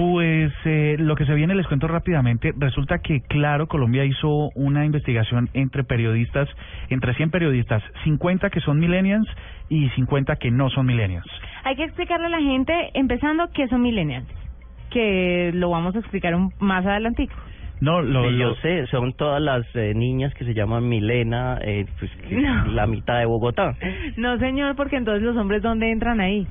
Pues eh, lo que se viene les cuento rápidamente. Resulta que, claro, Colombia hizo una investigación entre periodistas, entre 100 periodistas, 50 que son millennials y 50 que no son millennials. Hay que explicarle a la gente, empezando, qué son millennials, que lo vamos a explicar un, más adelantico. No, lo, Sí, lo- yo sé, son todas las eh, niñas que se llaman Milena, eh, pues que No. la mitad de Bogotá. No, señor, porque entonces los hombres, ¿dónde entran ahí?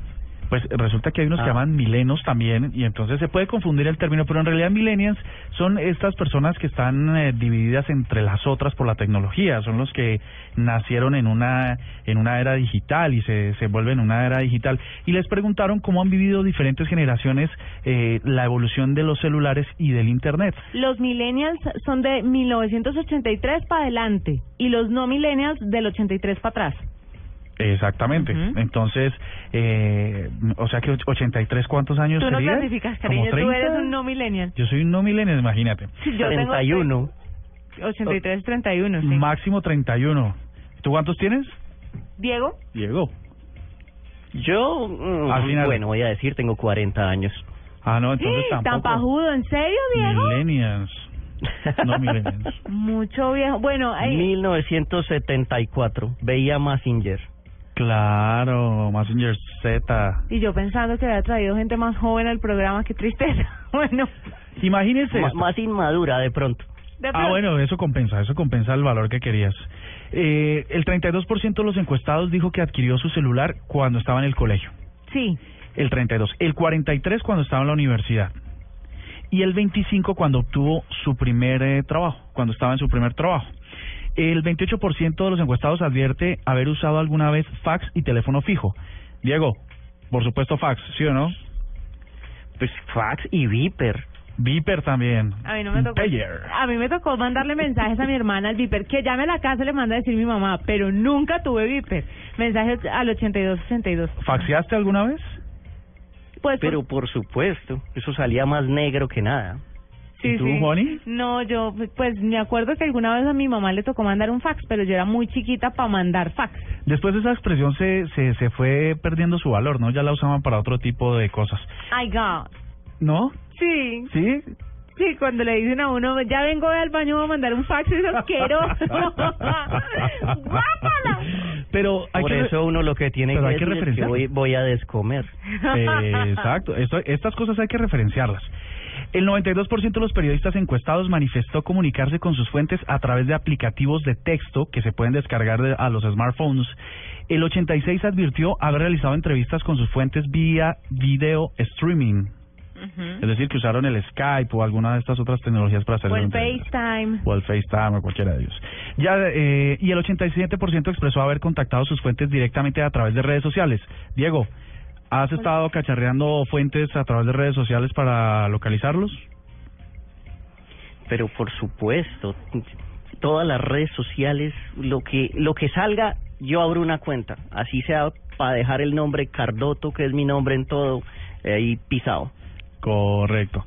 Pues resulta que hay unos que Ah. llaman milenos también y entonces se puede confundir el término, pero en realidad millennials son estas personas que están eh, divididas entre las otras por la tecnología, son los que nacieron en una en una era digital y se, se vuelven una era digital y les preguntaron cómo han vivido diferentes generaciones eh, la evolución de los celulares y del internet. Los millennials son de 1983 para adelante y los no millennials del 83 para atrás. Exactamente. Ujú. Entonces, eh, o sea que och- 83 cuántos años Tú no sería? clasificas, ¿Como cariño, tú 30? eres un no millennial. Yo soy un no millennial, imagínate. Sí, yo tengo 31. 83, 31, sí. Máximo 31. ¿Tú cuántos tienes? Diego, Diego. Yo, mm, Al final. bueno, voy a decir, tengo 40 años. Ah, no, entonces tan tampoco. pajudo, ¿en serio, Diego? Millennials. No millennials. Mucho viejo. Bueno, ahí, 1974, veía Massinger. Claro, Messenger Z. y yo pensando que había traído gente más joven al programa, qué tristeza. Bueno, Imagínense. Ma- esto. más inmadura de pronto. de Ah, bueno, eso compensa, eso compensa el valor que querías. Eh, el 32% de los encuestados dijo que adquirió su celular cuando estaba en el colegio. Sí, El 32. El 43 cuando estaba en la universidad. Y el 25 cuando obtuvo su primer eh, trabajo, cuando estaba en su primer trabajo. El 28% de los encuestados advierte haber usado alguna vez fax y teléfono fijo. Diego, por supuesto fax, ¿sí o no? Pues fax y Viper. Viper también. a mí no me tocó. Payer. A mí me tocó mandarle mensajes a mi hermana al Viper, que llame a la casa le manda a decir mi mamá, pero nunca tuve Viper. Mensajes al 8262. ¿Faxeaste alguna vez? Pues Pero por supuesto, eso salía más negro que nada. Sí, ¿Y tú, sí. No, yo pues me acuerdo que alguna vez a mi mamá le tocó mandar un fax, pero yo era muy chiquita para mandar fax. Después esa expresión se, se, se fue perdiendo su valor, ¿no? Ya la usaban para otro tipo de cosas. Ay, God. ¿No? Sí, ¿Sí? sí, cuando le dicen a uno, ya vengo al baño voy a mandar un fax, es asqueroso. ¡Guácala! Pero hay Por que... eso uno lo que tiene pero que hay que decir es que voy, voy a descomer. Eh, exacto, Esto- estas cosas hay que referenciarlas. El 92% de los periodistas encuestados manifestó comunicarse con sus fuentes a través de aplicativos de texto que se pueden descargar de- a los smartphones. El 86% advirtió haber realizado entrevistas con sus fuentes vía video streaming. Es decir, que usaron el Skype o alguna de estas otras tecnologías para hacer O el. FaceTime. O el FaceTime o cualquiera de ellos. Ya, eh, y el 87% expresó haber contactado sus fuentes directamente a través de redes sociales. Diego, ¿has estado cacharreando fuentes a través de redes sociales para localizarlos? Pero por supuesto, todas las redes sociales, lo que lo que salga, yo abro una cuenta, así sea para dejar el nombre Cardoto, que es mi nombre en todo, eh, ahí pisado. Correcto.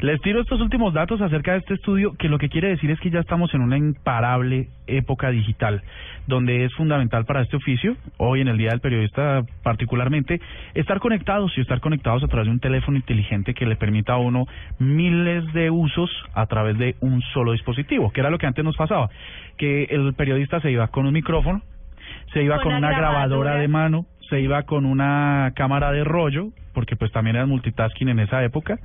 Les tiro estos últimos datos acerca de este estudio, que lo que quiere decir es que ya estamos en una imparable época digital, donde es fundamental para este oficio, hoy en el Día del Periodista particularmente, estar conectados y estar conectados a través de un teléfono inteligente que le permita a uno miles de usos a través de un solo dispositivo, que era lo que antes nos pasaba, que el periodista se iba con un micrófono, se iba Con con, una una grabadora grabadora. de mano, se iba con una cámara de rollo, porque pues también era multitasking en esa época,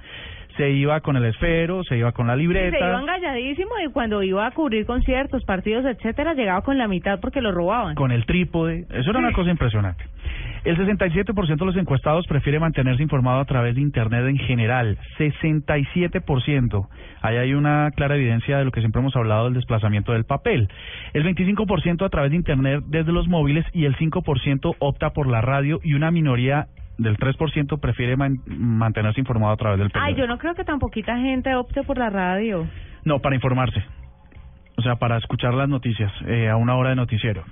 se iba con el esfero, se iba con la libreta. se iba engalladísimo y cuando iba a cubrir conciertos, partidos, etcétera, llegaba con la mitad porque lo robaban. con el trípode. Eso era una cosa impresionante. El 67% de los encuestados prefiere mantenerse informado a través de Internet en general. 67%. Ahí hay una clara evidencia de lo que siempre hemos hablado del desplazamiento del papel. El 25% a través de Internet desde los móviles y el 5% opta por la radio y una minoría del 3% prefiere man- mantenerse informado a través del Ay, periódico. yo no creo que tan poquita gente opte por la radio. No, para informarse. O sea, para escuchar las noticias eh, a una hora de noticiero.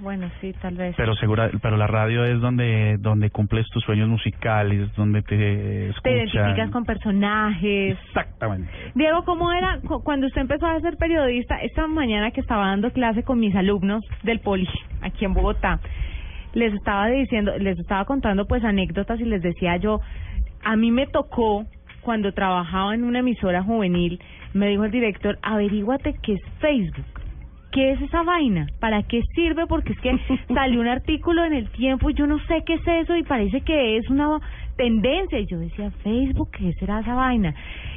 Bueno, sí, tal vez. Pero segura, pero la radio es donde donde cumples tus sueños musicales, donde te escuchan. Te identificas con personajes. Exactamente. Diego, ¿cómo era cu- cuando usted empezó a ser periodista? Esta mañana que estaba dando clase con mis alumnos del Poli, aquí en Bogotá, les estaba diciendo, les estaba contando pues anécdotas y les decía yo, a mí me tocó cuando trabajaba en una emisora juvenil, me dijo el director, averíguate qué es Facebook. ¿Qué es esa vaina? ¿Para qué sirve? Porque es que salió un artículo en el tiempo y yo no sé qué es eso y parece que es una tendencia. Y yo decía, Facebook, ¿qué será esa vaina?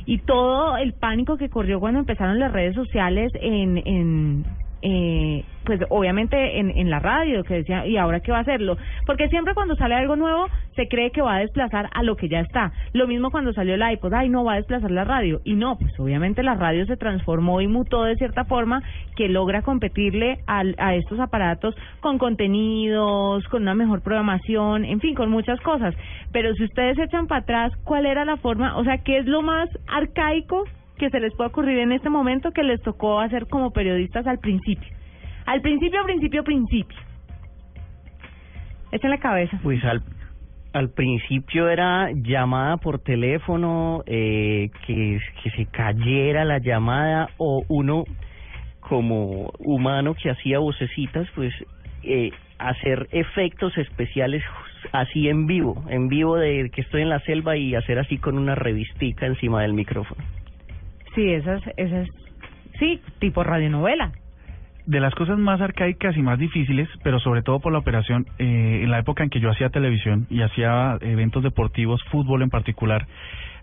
Y todo el pánico que corrió cuando empezaron las redes sociales en, en eh, pues obviamente en, la radio, que decía, ¿y ahora qué va a hacerlo? Porque siempre cuando sale algo nuevo se cree que va a desplazar a lo que ya está. Lo mismo cuando salió el iPod, ay, no va a desplazar la radio. Y no, pues obviamente la radio se transformó y mutó de cierta forma que logra competirle al, a estos aparatos con contenidos, con una mejor programación, en fin, con muchas cosas. Pero si ustedes echan para atrás, ¿cuál era la forma? O sea, ¿qué es lo más arcaico que se les puede ocurrir en este momento que les tocó hacer como periodistas al principio? Al principio, principio, principio. Echen la cabeza. Pues al, principio era llamada por teléfono, eh, que, que se cayera la llamada o uno como humano que hacía vocecitas, pues eh, hacer efectos especiales así en vivo, en vivo de que estoy en la selva y hacer así con una revistica encima del micrófono. Sí, esas, esas, sí, tipo radionovela. de las cosas más arcaicas y más difíciles, pero sobre todo por la operación, eh, en la época en que yo hacía televisión y hacía eventos deportivos, fútbol en particular,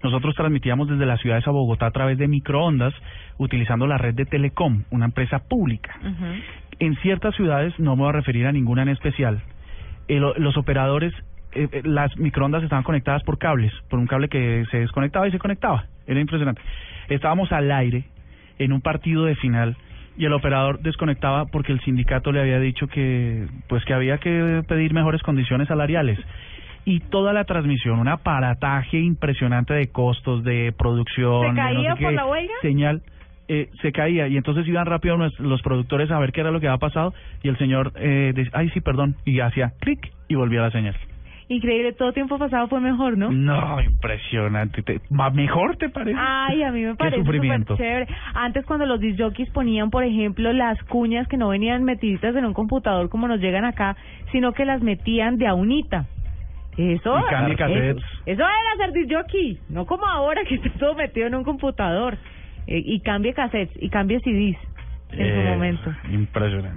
nosotros transmitíamos desde las ciudades a Bogotá a través de microondas, utilizando la red de Telecom, una empresa pública. En ciertas ciudades, no me voy a referir a ninguna en especial, eh, lo- los operadores, eh, eh, las microondas estaban conectadas por cables, por un cable que se desconectaba y se conectaba. Era impresionante. Estábamos al aire en un partido de final y el operador desconectaba porque el sindicato le había dicho que pues que había que pedir mejores condiciones salariales y toda la transmisión un aparataje impresionante de costos de producción ¿Se de no caía sé por qué, la huelga? señal eh, se caía y entonces iban rápido los, los productores a ver qué era lo que había pasado y el señor eh, ay sí perdón y hacía clic y volvía la señal Increíble, todo tiempo pasado fue mejor, ¿no? no impresionante te, mejor te parece Ay, a mí me parece súper sufrimiento. chévere. Antes cuando los disjockeys ponían, por ejemplo, las cuñas que no venían metiditas en un computador como nos llegan acá, sino que las metían de a unita. Eso, cambie eso, eso era ser disjockey, no como ahora que está todo metido en un computador. Eh, y cambie cassettes y cambie CDs en su momento. impresionante